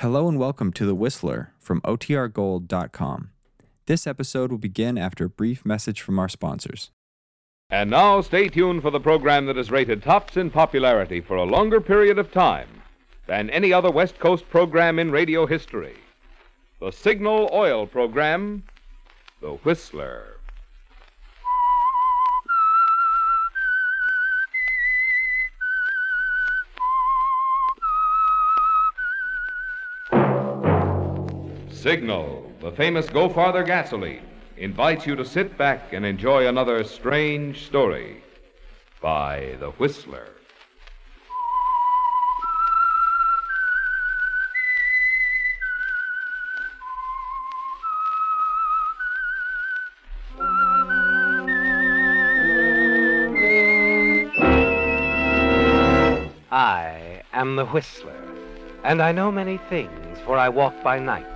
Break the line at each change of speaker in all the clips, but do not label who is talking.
Hello and welcome to The Whistler from OTRGold.com. This episode will begin after a brief message from our sponsors.
And now stay tuned for the program that has rated tops in popularity for a longer period of time than any other West Coast program in radio history. The Signal Oil program, The Whistler. Signal, the famous Go Farther gasoline, invites you to sit back and enjoy another strange story by The Whistler.
I am the Whistler, and I know many things, for I walk by night.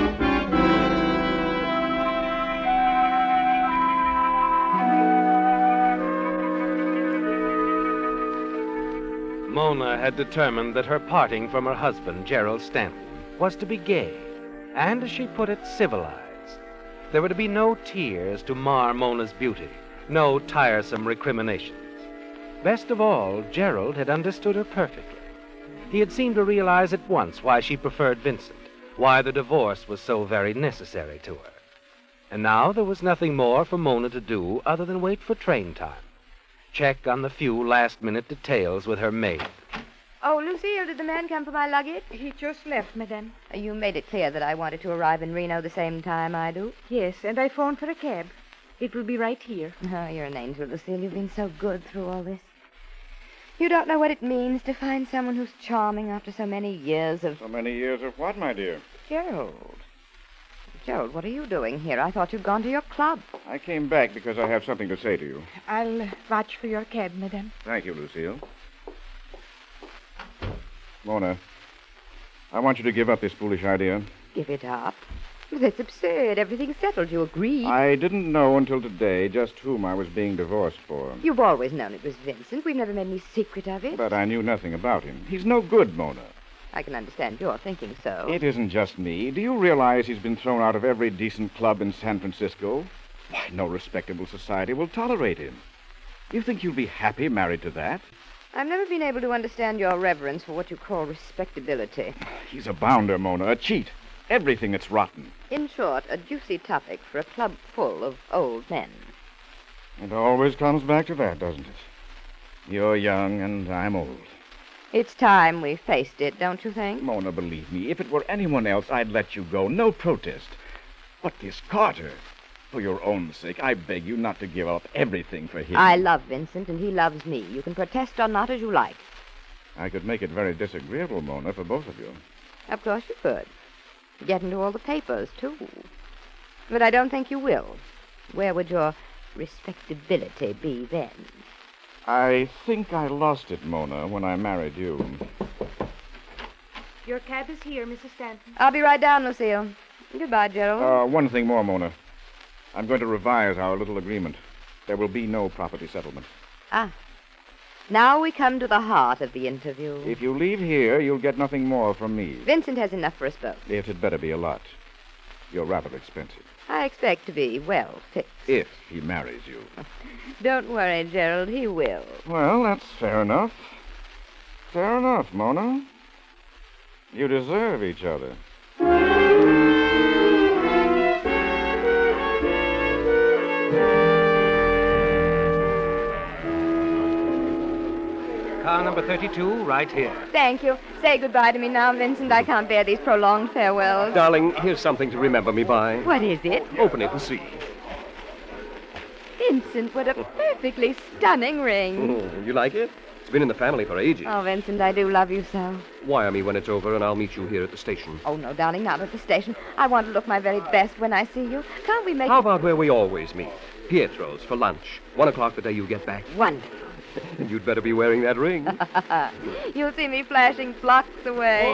Mona had determined that her parting from her husband, Gerald Stanton, was to be gay, and, as she put it, civilized. There were to be no tears to mar Mona's beauty, no tiresome recriminations. Best of all, Gerald had understood her perfectly. He had seemed to realize at once why she preferred Vincent, why the divorce was so very necessary to her. And now there was nothing more for Mona to do other than wait for train time check on the few last minute details with her maid.
Oh, Lucille, did the man come for my luggage?
He just left, madame.
You made it clear that I wanted to arrive in Reno the same time I do.
Yes, and I phoned for a cab. It will be right here.
Oh, you're an angel, Lucille. You've been so good through all this. You don't know what it means to find someone who's charming after so many years of.
So many years of what, my dear?
Gerald. Gerald, what are you doing here? I thought you'd gone to your club.
I came back because I have something to say to you.
I'll watch for your cab, madame.
Thank you, Lucille. Mona, I want you to give up this foolish idea.
Give it up. That's absurd. Everything's settled. You agree.
I didn't know until today just whom I was being divorced for.
You've always known it was Vincent. We've never made any secret of it.
But I knew nothing about him. He's no good, Mona.
I can understand your thinking so.
It isn't just me. Do you realize he's been thrown out of every decent club in San Francisco? Why, no respectable society will tolerate him. You think you'll be happy married to that?
I've never been able to understand your reverence for what you call respectability.
He's a bounder, Mona, a cheat. Everything that's rotten.
In short, a juicy topic for a club full of old men.
It always comes back to that, doesn't it? You're young and I'm old.
It's time we faced it, don't you think?
Mona, believe me, if it were anyone else, I'd let you go. No protest. But this Carter, for your own sake, I beg you not to give up everything for him.
I love Vincent, and he loves me. You can protest or not as you like.
I could make it very disagreeable, Mona, for both of you.
Of course you could. Get into all the papers, too. But I don't think you will. Where would your respectability be then?
I think I lost it, Mona, when I married you.
Your cab is here, Mrs. Stanton.
I'll be right down, Lucille. Goodbye, Gerald.
Uh, one thing more, Mona. I'm going to revise our little agreement. There will be no property settlement.
ah. Now we come to the heart of the interview.
If you leave here, you'll get nothing more from me.
Vincent has enough for us both.
It had better be a lot. You're rather expensive.
I expect to be well fixed.
If he marries you.
Don't worry, Gerald. He will.
Well, that's fair enough. Fair enough, Mona. You deserve each other.
Car number 32, right here.
Thank you. Say goodbye to me now, Vincent. I can't bear these prolonged farewells.
Darling, here's something to remember me by.
What is it?
Open it and see.
Vincent, what a perfectly stunning ring.
Hmm, you like it? It's been in the family for ages.
Oh, Vincent, I do love you so.
Wire me when it's over, and I'll meet you here at the station.
Oh, no, darling, not at the station. I want to look my very best when I see you. Can't we make
How about where we always meet? Pietro's for lunch. One o'clock the day you get back.
Wonderful.
And you'd better be wearing that ring.
You'll see me flashing blocks away.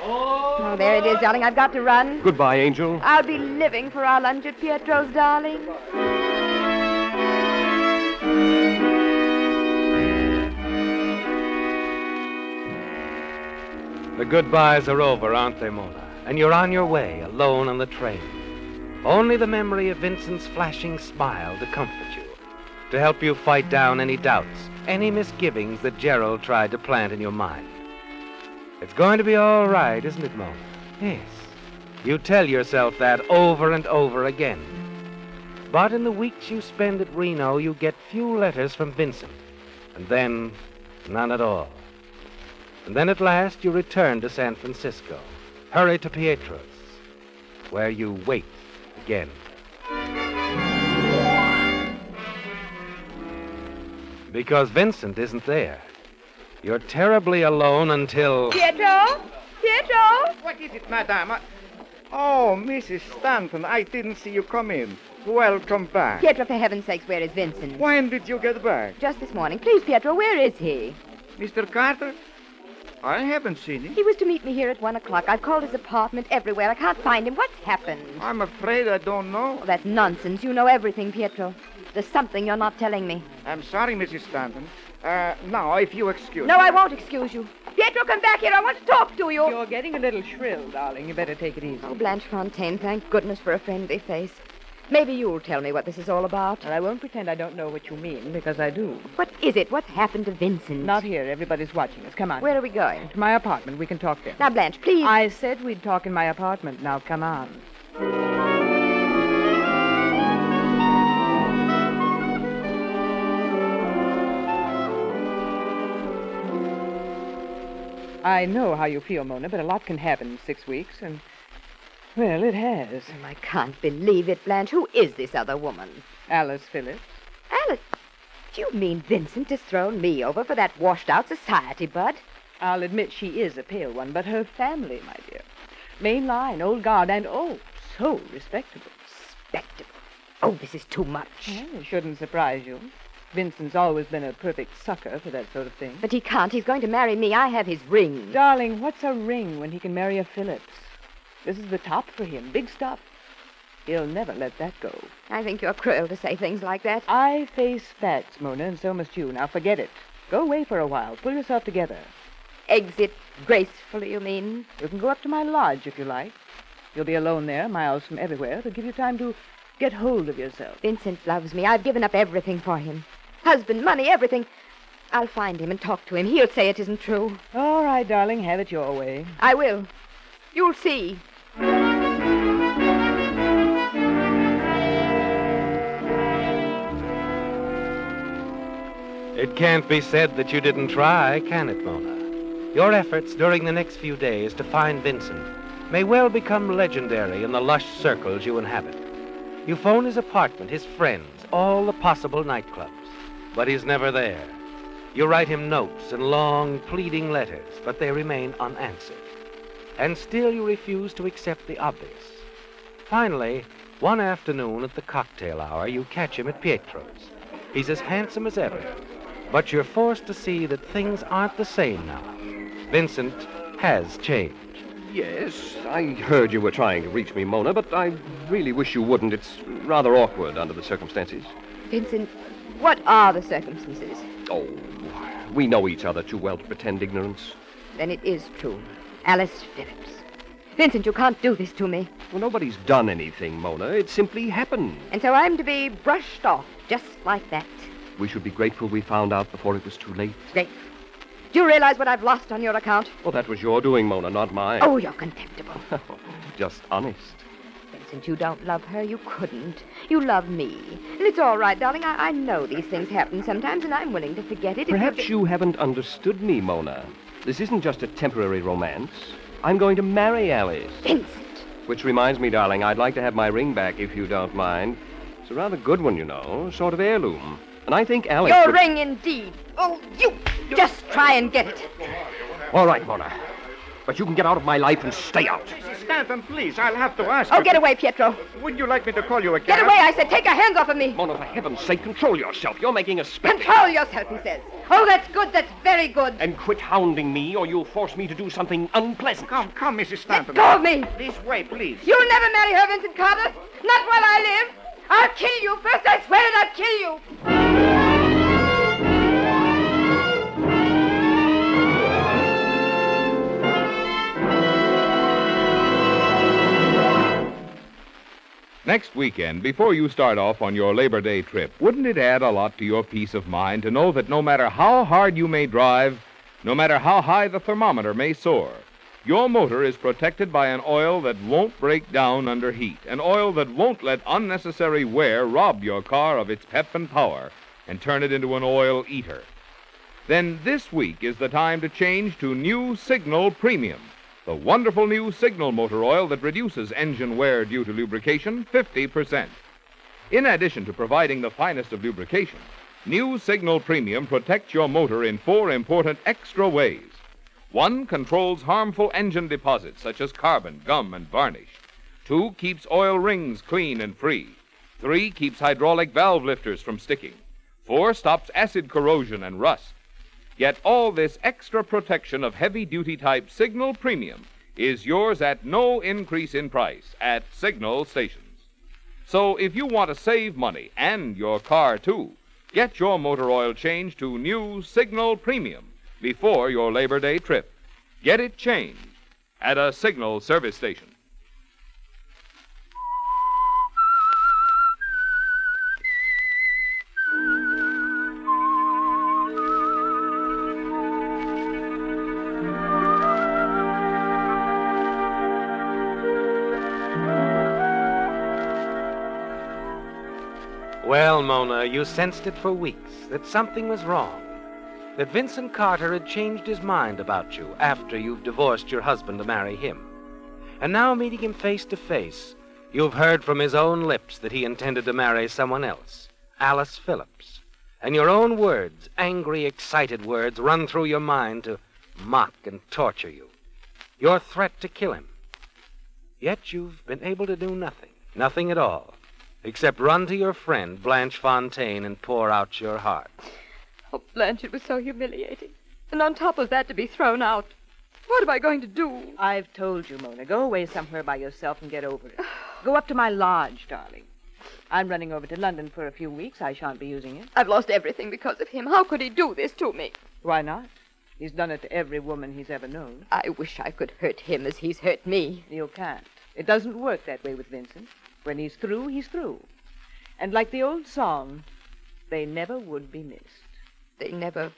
oh, there it is, darling. I've got to run.
Goodbye, Angel.
I'll be living for our lunch at Pietro's, darling.
The goodbyes are over, aren't they, Mona? And you're on your way, alone on the train. Only the memory of Vincent's flashing smile to comfort you, to help you fight down any doubts, any misgivings that Gerald tried to plant in your mind. It's going to be all right, isn't it, Mona? Yes. You tell yourself that over and over again. But in the weeks you spend at Reno, you get few letters from Vincent, and then none at all. And then at last you return to San Francisco. Hurry to Pietro's, where you wait again. Because Vincent isn't there. You're terribly alone until.
Pietro? Pietro?
What is it, madame? I- Oh, Mrs. Stanton, I didn't see you come in. Welcome back.
Pietro, for heaven's sakes, where is Vincent?
When did you get back?
Just this morning. Please, Pietro, where is he?
Mr. Carter? I haven't seen him.
He was to meet me here at one o'clock. I've called his apartment everywhere. I can't find him. What's happened?
I'm afraid I don't know.
Oh, that's nonsense. You know everything, Pietro. There's something you're not telling me.
I'm sorry, Mrs. Stanton. Uh, now, if you excuse
No,
me.
I won't excuse you. Pietro, come back here. I want to talk to you.
You're getting a little shrill, darling. You better take it easy.
Oh, Blanche Fontaine, thank goodness for a friendly face. Maybe you'll tell me what this is all about.
And I won't pretend I don't know what you mean, because I do.
What is it? What's happened to Vincent?
Not here. Everybody's watching us. Come on.
Where are we going?
To my apartment. We can talk there.
Now, Blanche, please.
I said we'd talk in my apartment. Now, come on. I know how you feel, Mona, but a lot can happen in six weeks, and, well, it has.
Oh, I can't believe it, Blanche. Who is this other woman?
Alice Phillips.
Alice. Do you mean Vincent has thrown me over for that washed out society bud?
I'll admit she is a pale one, but her family, my dear. Main line, old guard, and oh, so respectable.
Respectable. Oh, this is too much.
Well, it shouldn't surprise you. Vincent's always been a perfect sucker for that sort of thing.
But he can't. He's going to marry me. I have his ring.
Darling, what's a ring when he can marry a Phillips? This is the top for him. Big stuff. He'll never let that go.
I think you're cruel to say things like that.
I face facts, Mona, and so must you. Now forget it. Go away for a while. Pull yourself together.
Exit gracefully, you mean?
You can go up to my lodge if you like. You'll be alone there, miles from everywhere. It'll give you time to get hold of yourself.
Vincent loves me. I've given up everything for him. Husband, money, everything. I'll find him and talk to him. He'll say it isn't true.
All right, darling, have it your way.
I will. You'll see.
It can't be said that you didn't try, can it, Mona? Your efforts during the next few days to find Vincent may well become legendary in the lush circles you inhabit. You phone his apartment, his friends, all the possible nightclubs, but he's never there. You write him notes and long, pleading letters, but they remain unanswered. And still you refuse to accept the obvious. Finally, one afternoon at the cocktail hour, you catch him at Pietro's. He's as handsome as ever, but you're forced to see that things aren't the same now. Vincent has changed.
Yes, I heard you were trying to reach me, Mona, but I really wish you wouldn't. It's rather awkward under the circumstances.
Vincent, what are the circumstances?
Oh, we know each other too well to pretend ignorance.
Then it is true. Alice Phillips. Vincent, you can't do this to me.
Well, nobody's done anything, Mona. It simply happened.
And so I'm to be brushed off just like that.
We should be grateful we found out before it was too late.
Great. Do you realize what I've lost on your account?
Well, that was your doing, Mona, not mine.
Oh, you're contemptible.
Just honest.
Vincent, you don't love her. You couldn't. You love me. And it's all right, darling. I, I know these things happen sometimes, and I'm willing to forget it. if
Perhaps you haven't understood me, Mona. This isn't just a temporary romance. I'm going to marry Alice.
Vincent.
Which reminds me, darling, I'd like to have my ring back if you don't mind. It's a rather good one, you know, sort of heirloom. And I think Alice.
Your
would-
ring, indeed. Oh, you just try and get it.
All right, Mona. But you can get out of my life and stay out.
Stanton, please, I'll have to ask
Oh,
you.
get away, Pietro.
Would you like me to call you again?
Get away, I said. Take your hands off of me.
Mona, for heaven's sake, control yourself. You're making a spectacle.
Control yourself, he says. Oh, that's good. That's very good.
And quit hounding me, or you'll force me to do something unpleasant.
Come, come, Mrs. Stanton.
Let Go of me.
This way, please.
You'll never marry her, Vincent Carter. Not while I live. I'll kill you. First, I swear it, I'll kill you.
Next weekend, before you start off on your Labor Day trip, wouldn't it add a lot to your peace of mind to know that no matter how hard you may drive, no matter how high the thermometer may soar, your motor is protected by an oil that won't break down under heat, an oil that won't let unnecessary wear rob your car of its pep and power and turn it into an oil eater? Then this week is the time to change to new Signal Premium, the wonderful new Signal motor oil that reduces engine wear due to lubrication 50%. In addition to providing the finest of lubrication, new Signal Premium protects your motor in four important extra ways. One controls harmful engine deposits such as carbon, gum, and varnish. Two keeps oil rings clean and free. Three keeps hydraulic valve lifters from sticking. Four stops acid corrosion and rust. Yet all this extra protection of heavy duty type Signal Premium is yours at no increase in price at Signal stations. So if you want to save money and your car too, get your motor oil changed to new Signal Premium before your Labor Day trip. Get it changed at a Signal service station.
You sensed it for weeks that something was wrong. That Vincent Carter had changed his mind about you after you've divorced your husband to marry him. And now, meeting him face to face, you've heard from his own lips that he intended to marry someone else, Alice Phillips. And your own words, angry, excited words, run through your mind to mock and torture you. Your threat to kill him. Yet you've been able to do nothing, nothing at all, except run to your friend, Blanche Fontaine, and pour out your heart.
Oh, Blanche, it was so humiliating. And on top of that, to be thrown out. What am I going to do?
I've told you, Mona. Go away somewhere by yourself and get over it. Go up to my lodge, darling. I'm running over to London for a few weeks. I shan't be using it.
I've lost everything because of him. How could he do this to me?
Why not? He's done it to every woman he's ever known.
I wish I could hurt him as he's hurt me.
You can't. It doesn't work that way with Vincent. When he's through, he's through. And like the old song, they never would be missed.
They never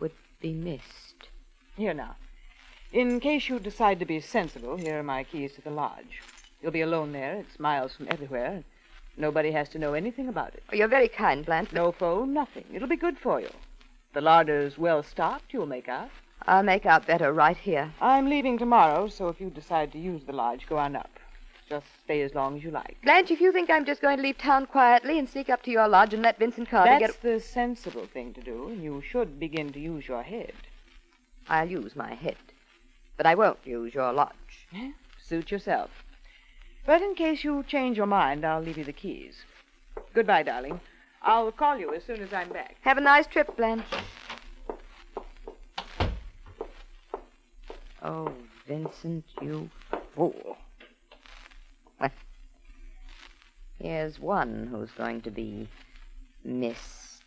would be missed.
Here now. In case you decide to be sensible, here are my keys to the lodge. You'll be alone there. It's miles from everywhere. Nobody has to know anything about it.
Oh, you're very kind, Blanche.
No phone, nothing. It'll be good for you. The larder's well stocked, you'll make out.
I'll make out better right here.
I'm leaving tomorrow, so if you decide to use the lodge, go on up. Just stay as long as you like.
Blanche, if you think I'm just going to leave town quietly and sneak up to your lodge and let Vincent Carter
That's
get.
the sensible thing to do, and you should begin to use your head.
I'll use my head. But I won't use your lodge. Eh?
Suit yourself. But in case you change your mind, I'll leave you the keys. Goodbye, darling. I'll call you as soon as I'm back.
Have a nice trip, Blanche. Oh, Vincent, you fool. Well, here's one who's going to be missed.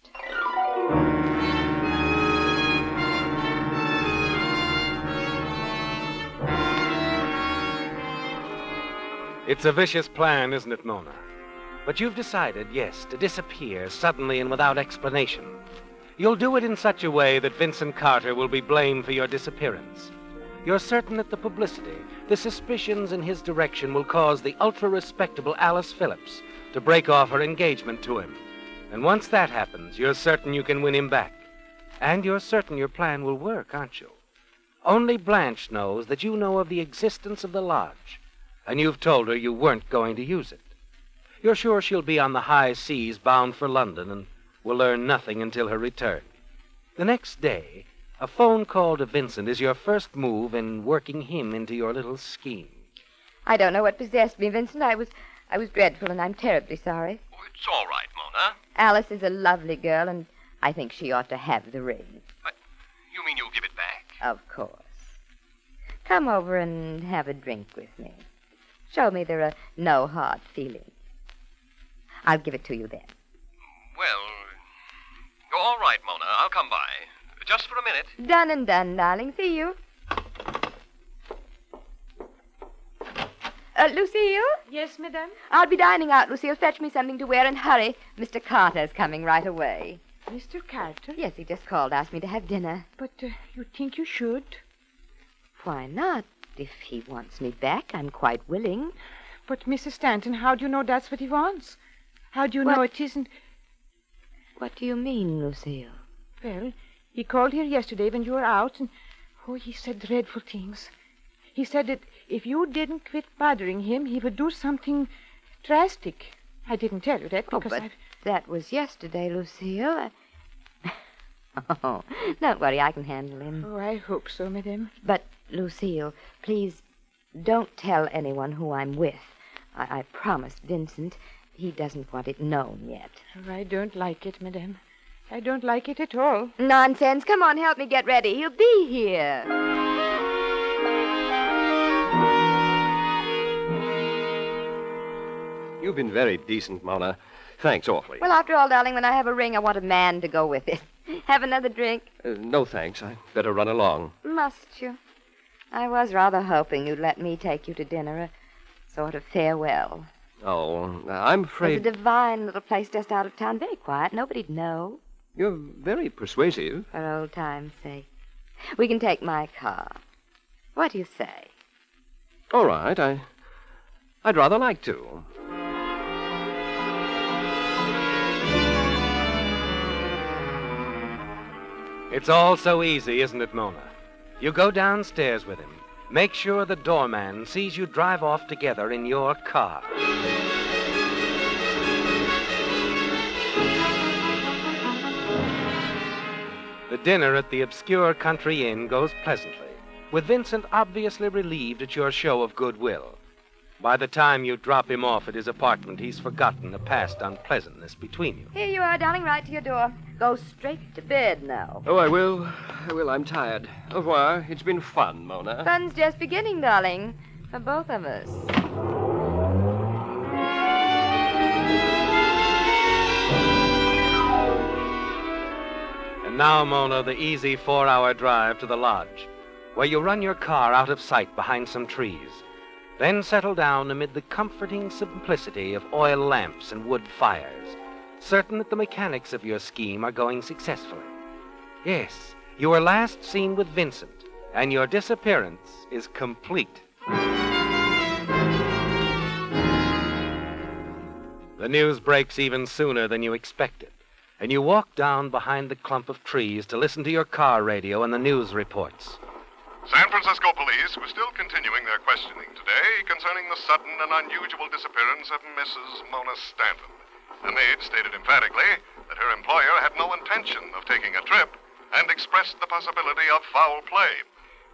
It's a vicious plan, isn't it, Mona? But you've decided, yes, to disappear suddenly and without explanation. You'll do it in such a way that Vincent Carter will be blamed for your disappearance. You're certain that the publicity, the suspicions in his direction will cause the ultra respectable Alice Phillips to break off her engagement to him. And once that happens, you're certain you can win him back. And you're certain your plan will work, aren't you? Only Blanche knows that you know of the existence of the lodge, and you've told her you weren't going to use it. You're sure she'll be on the high seas bound for London and will learn nothing until her return. The next day, A phone call to Vincent is your first move in working him into your little scheme.
I don't know what possessed me, Vincent. I was I was dreadful, and I'm terribly sorry.
Oh, it's all right, Mona.
Alice is a lovely girl, and I think she ought to have the ring.
But You mean you'll give it back?
Of course. Come over and have a drink with me. Show me there are no hard feelings. I'll give it to you then.
Well, all right, Mona. I'll come by. Just for a minute.
Done and done, darling. See you. Uh, Lucille?
Yes, madame?
I'll be dining out, Lucille. Fetch me something to wear and hurry. Mr. Carter's coming right away.
Mr. Carter?
Yes, he just called, asked me to have dinner.
But uh, you think you should?
Why not? If he wants me back, I'm quite willing.
But, Mrs. Stanton, how do you know that's what he wants? How do you know it isn't?
What do you mean, Lucille?
Well, he called here yesterday when you were out, and oh, he said dreadful things. He said that if you didn't quit bothering him, he would do something drastic. I didn't tell you that
Oh,
because
but
I've...
that was yesterday, Lucille. I- oh, don't worry, I can handle him.
Oh, I hope so, madame.
But, Lucille, please don't tell anyone who I'm with. I, I promised Vincent. He doesn't want it known yet.
Oh, I don't like it, madame. I don't like it at all.
Nonsense. Come on, help me get ready. He'll be here.
You've been very decent, Mona. Thanks awfully.
Well, after all, darling, when I have a ring, I want a man to go with it. Have another drink?
Uh, no thanks. I'd better run along.
Must you? I was rather hoping you'd let me take you to dinner, a sort of farewell.
Oh, I'm
There's
afraid
a divine little place just out of town, very quiet. Nobody'd know,
you're very persuasive.
for old time's sake. We can take my car. What do you say?
All right. I, I'd rather like to.
It's all so easy, isn't it, Mona? You go downstairs with him. Make sure the doorman sees you drive off together in your car. Dinner at the obscure country inn goes pleasantly, with Vincent obviously relieved at your show of goodwill. By the time you drop him off at his apartment, he's forgotten the past unpleasantness between you.
Here you are, darling, right to your door. Go straight to bed now.
Oh, I will. I will. I'm tired. Au revoir. It's been fun, Mona.
Fun's just beginning, darling, for both of us.
Now, Mona, the easy four hour drive to the lodge, where you run your car out of sight behind some trees, then settle down amid the comforting simplicity of oil lamps and wood fires, certain that the mechanics of your scheme are going successfully. Yes, you were last seen with Vincent, and your disappearance is complete. The news breaks even sooner than you expected, and you walk down behind the clump of trees to listen to your car radio and the news reports.
San Francisco police were still continuing their questioning today concerning the sudden and unusual disappearance of Mrs. Mona Stanton. The maid stated emphatically that her employer had no intention of taking a trip and expressed the possibility of foul play.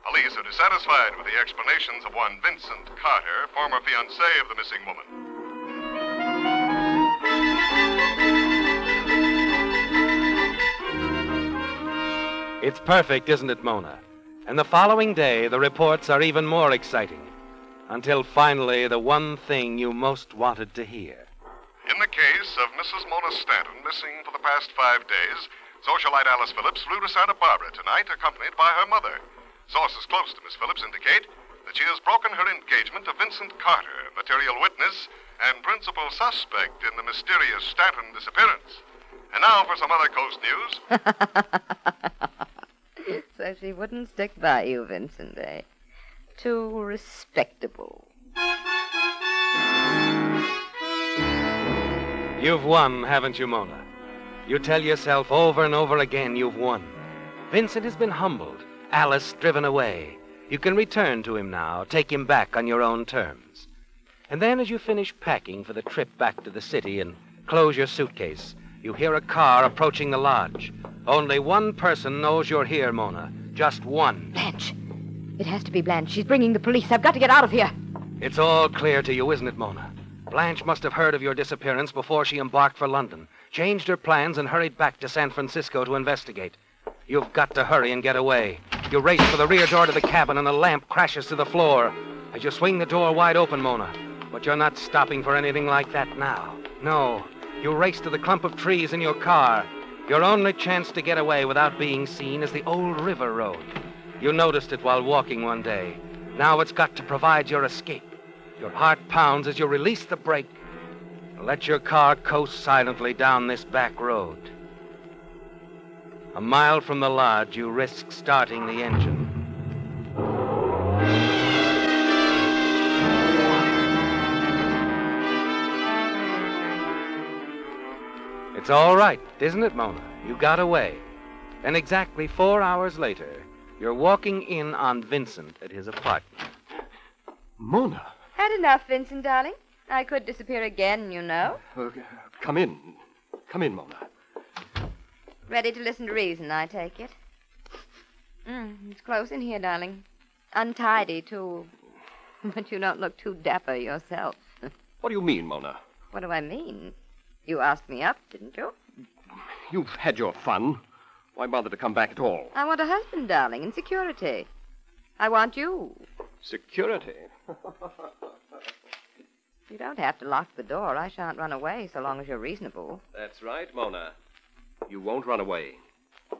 Police are dissatisfied with the explanations of one Vincent Carter, former fiancé of the missing woman.
It's perfect, isn't it, Mona? And the following day, the reports are even more exciting. Until finally, the one thing you most wanted to hear.
In the case of Mrs. Mona Stanton, missing for the past five days, socialite Alice Phillips flew to Santa Barbara tonight, accompanied by her mother. Sources close to Miss Phillips indicate that she has broken her engagement to Vincent Carter, material witness and principal suspect in the mysterious Stanton disappearance. And now for some other coast news.
so she wouldn't stick by you, Vincent, eh? Too respectable.
You've won, haven't you, Mona? You tell yourself over and over again you've won. Vincent has been humbled, Alice driven away. You can return to him now, take him back on your own terms. And then, as you finish packing for the trip back to the city and close your suitcase, you hear a car approaching the lodge. Only one person knows you're here, Mona. Just one.
Blanche. It has to be Blanche. She's bringing the police. I've got to get out of here.
It's all clear to you, isn't it, Mona? Blanche must have heard of your disappearance before she embarked for London, changed her plans, and hurried back to San Francisco to investigate. You've got to hurry and get away. You race for the rear door to the cabin, and the lamp crashes to the floor. As you swing the door wide open, Mona. But you're not stopping for anything like that now. No. You race to the clump of trees in your car. Your only chance to get away without being seen is the old river road. You noticed it while walking one day. Now it's got to provide your escape. Your heart pounds as you release the brake. Let your car coast silently down this back road. A mile from the lodge, you risk starting the engine. It's all right, isn't it, Mona? You got away. And exactly four hours later, you're walking in on Vincent at his apartment.
Mona,
Had enough, Vincent, darling. I could disappear again, you know.
uh, come in. Come in, Mona.
Ready to listen to reason, I take it. Mm, it's close in here, darling. Untidy, too. But you don't look too dapper yourself.
What do you mean, Mona?
What do I mean? You asked me up, didn't you?
You've had your fun. Why bother to come back at all?
I want a husband, darling, and security. I want you.
Security.
You don't have to lock the door. I shan't run away so long as you're reasonable.
That's right, Mona. You won't run away.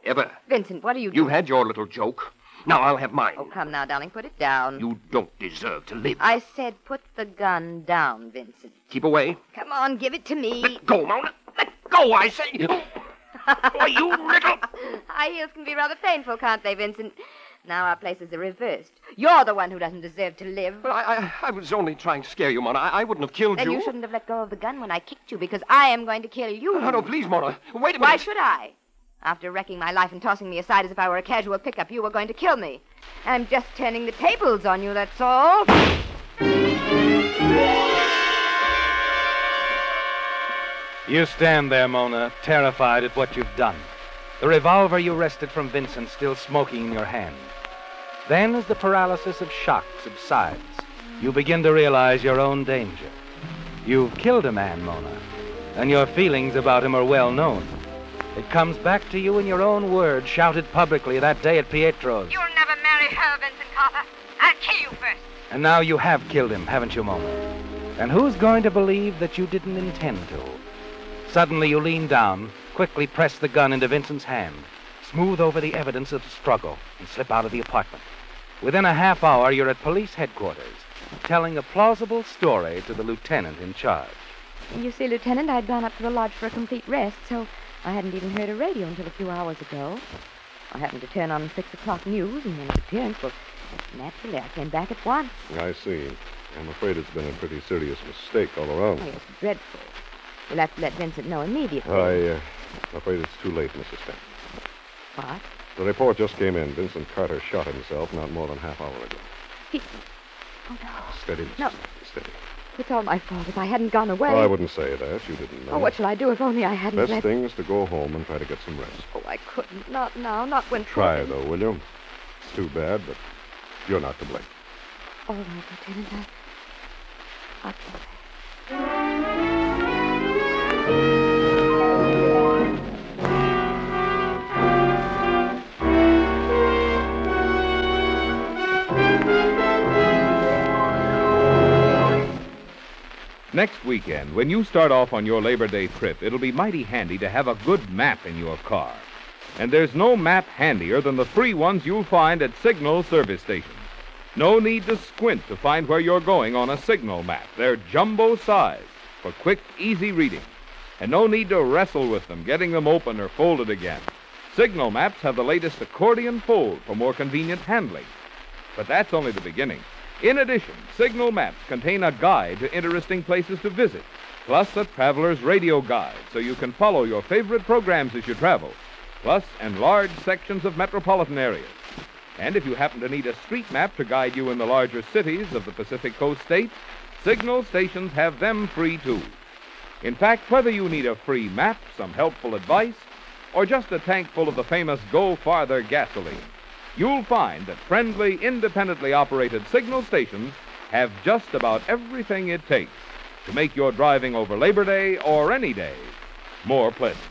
Ever.
Vincent, what are you
You
doing?
had your little joke. Now I'll have mine.
Oh, come now, darling. Put it down.
You don't deserve to live.
I said put the gun down, Vincent.
Keep away.
Come on, give it to me.
Let go, Mona. Let go, I say. Why, you little.
High heels can be rather painful, can't they, Vincent? Now our places are reversed. You're the one who doesn't deserve to live.
Well, I, I, I was only trying to scare you, Mona. I, I wouldn't have killed
Then
you.
you shouldn't have let go of the gun when I kicked you, because I am going to kill you.
No, no, please, Mona. Wait a minute.
Why should I? After wrecking my life and tossing me aside as if I were a casual pickup, you were going to kill me. I'm just turning the tables on you, that's all.
You stand there, Mona, terrified at what you've done. The revolver you wrested from Vincent still smoking in your hand. Then, as the paralysis of shock subsides, you begin to realize your own danger. You've killed a man, Mona, and your feelings about him are well known. It comes back to you in your own words, shouted publicly that day at Pietro's.
You'll never marry her, Vincent Carter. I'll kill you first.
And now you have killed him, haven't you, Mona? And who's going to believe that you didn't intend to? Suddenly you lean down, quickly press the gun into Vincent's hand, smooth over the evidence of the struggle, and slip out of the apartment. Within a half hour, you're at police headquarters, telling a plausible story to the lieutenant in charge.
You see, Lieutenant, I'd gone up to the lodge for a complete rest, so I hadn't even heard a radio until a few hours ago. I happened to turn on the six o'clock news, and when his appearance, well, naturally, I came back at once.
I see. I'm afraid it's been a pretty serious mistake all around.
Oh, it's dreadful. We'll have to let Vincent know immediately.
I, uh, afraid it's too late, Mrs. Stamp.
What?
The report just came in. Vincent Carter shot himself not more than half hour ago.
He... Oh, no.
Steady, Mrs.
No.
Steady.
It's all my fault. If I hadn't gone away...
Oh, I wouldn't say that. You didn't know.
Oh, what shall I do if only I hadn't
Best
let...
thing is to go home and try to get some rest.
Oh, I couldn't. Not now. Not when...
Try, though, will you? It's too bad, but you're not to blame.
All right, Lieutenant. I... I'll try.
Next weekend, when you start off on your Labor Day trip, it'll be mighty handy to have a good map in your car. And there's no map handier than the free ones you'll find at Signal service stations. No need to squint to find where you're going on a Signal map. They're jumbo size for quick, easy reading. And no need to wrestle with them, getting them open or folded again. Signal maps have the latest accordion fold for more convenient handling. But that's only the beginning. In addition, Signal Maps contain a guide to interesting places to visit, plus a traveler's radio guide so you can follow your favorite programs as you travel, plus enlarged sections of metropolitan areas. And if you happen to need a street map to guide you in the larger cities of the Pacific Coast states, Signal stations have them free too. In fact, whether you need a free map, some helpful advice, or just a tank full of the famous Go Farther gasoline, you'll find that friendly, independently operated signal stations have just about everything it takes to make your driving over Labor Day or any day more pleasant.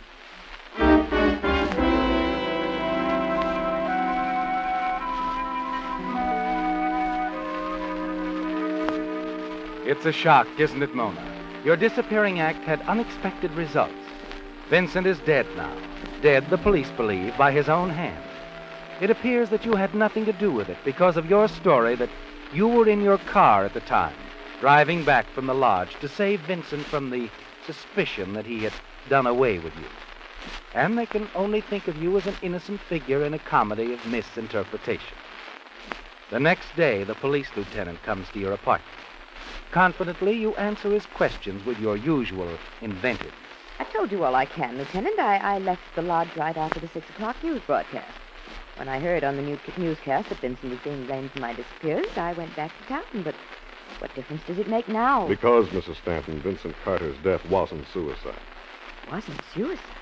It's a shock, isn't it, Mona? Your disappearing act had unexpected results. Vincent is dead now. Dead, the police believe, by his own hand. It appears that you had nothing to do with it because of your story that you were in your car at the time, driving back from the lodge to save Vincent from the suspicion that he had done away with you. And they can only think of you as an innocent figure in a comedy of misinterpretation. The next day, the police lieutenant comes to your apartment. Confidently, you answer his questions with your usual inventiveness.
I told you all I can, Lieutenant. I, I left the lodge right after the six o'clock news broadcast. When I heard on the new newscast that Vincent was being blamed for my disappearance, I went back to town. But what difference does it make now?
Because, Mrs. Stanton, Vincent Carter's death wasn't suicide.
Wasn't suicide.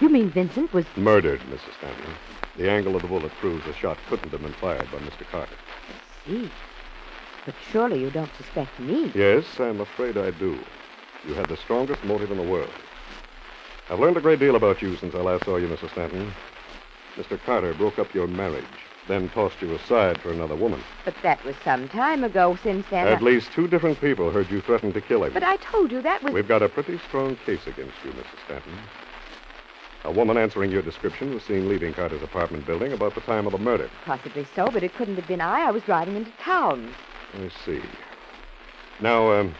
You mean Vincent was
Murdered, Mrs. Stanton. The angle of the bullet proves the shot couldn't have been fired by Mr. Carter.
I see? But surely you don't suspect me.
Yes, I'm afraid I do. You had the strongest motive in the world. I've learned a great deal about you since I last saw you, Mrs. Stanton. Mr. Carter broke up your marriage, then tossed you aside for another woman.
But that was some time ago. Since then,
At
I-
least two different people heard you threaten to kill him.
But I told you that was.
We've got a pretty strong case against you, Mrs. Stanton. A woman answering your description was seen leaving Carter's apartment building about the time of the murder.
Possibly so, but it couldn't have been I. I was driving into town.
I see. Now, um,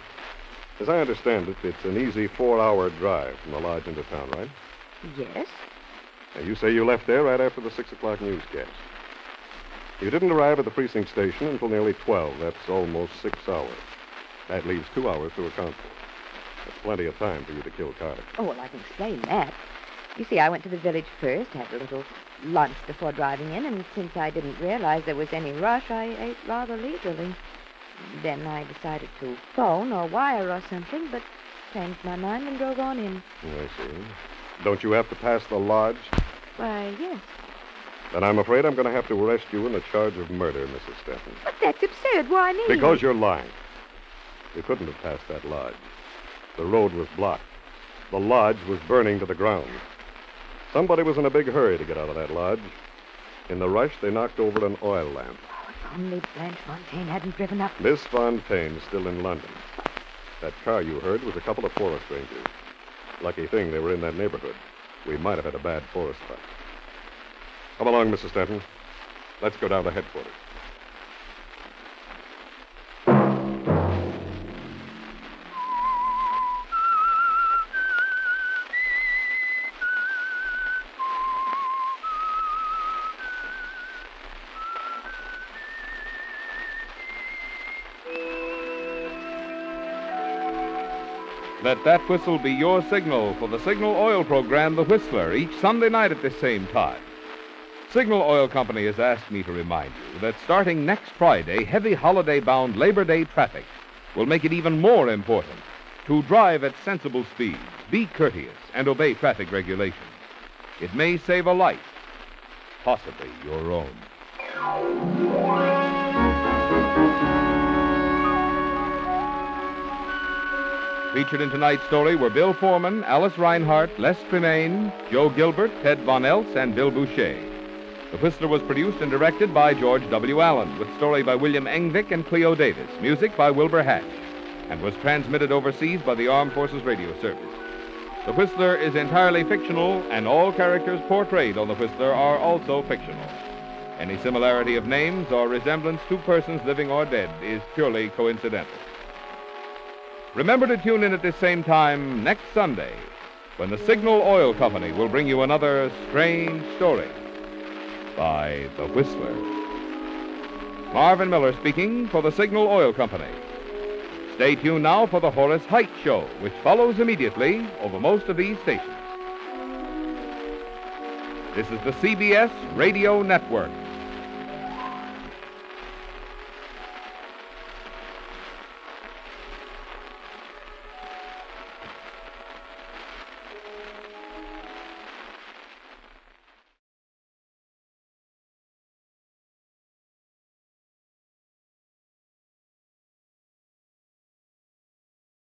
as I understand it, it's an easy four-hour drive from the lodge into town, right?
Yes.
Now, you say you left there right after the six o'clock newscast. You didn't arrive at the precinct station until nearly 12. That's almost six hours. That leaves two hours to account for. That's plenty of time for you to kill Carter.
Oh, well, I can explain that. You see, I went to the village first, had a little lunch before driving in, and since I didn't realize there was any rush, I ate rather leisurely. Then I decided to phone or wire or something, but changed my mind and drove on in.
I see. Don't you have to pass the lodge?
Why, yes.
Then I'm afraid I'm going to have to arrest you on the charge of murder, Mrs. Stanton.
But that's absurd. Why me?
Because you're lying. You couldn't have passed that lodge. The road was blocked. The lodge was burning to the ground. Somebody was in a big hurry to get out of that lodge. In the rush, they knocked over an oil lamp.
Oh, If only Blanche Fontaine hadn't driven up.
Miss Fontaine's still in London. That car you heard was a couple of forest rangers. Lucky thing they were in that neighborhood. We might have had a bad forest fire. Come along, Mrs. Stanton. Let's go down to headquarters.
Let that whistle be your signal for the Signal Oil program, The Whistler, each Sunday night at this same time. Signal Oil Company has asked me to remind you that starting next Friday, heavy holiday bound Labor Day traffic will make it even more important to drive at sensible speeds, be courteous, and obey traffic regulations. It may save a life, possibly your own. Featured in tonight's story were Bill Forman, Alice Reinhardt, Les Tremayne, Joe Gilbert, Ted Von Eltz, and Bill Bouchey. The Whistler was produced and directed by George W. Allen, with story by William Engvik and Cleo Davis, music by Wilbur Hatch, and was transmitted overseas by the Armed Forces Radio Service. The Whistler is entirely fictional, and all characters portrayed on The Whistler are also fictional. Any similarity of names or resemblance to persons living or dead is purely coincidental. Remember to tune in at this same time next Sunday when the Signal Oil Company will bring you another strange story by The Whistler. Marvin Miller speaking for the Signal Oil Company. Stay tuned now for the Horace Heidt Show, which follows immediately over most of these stations. This is the CBS Radio Network.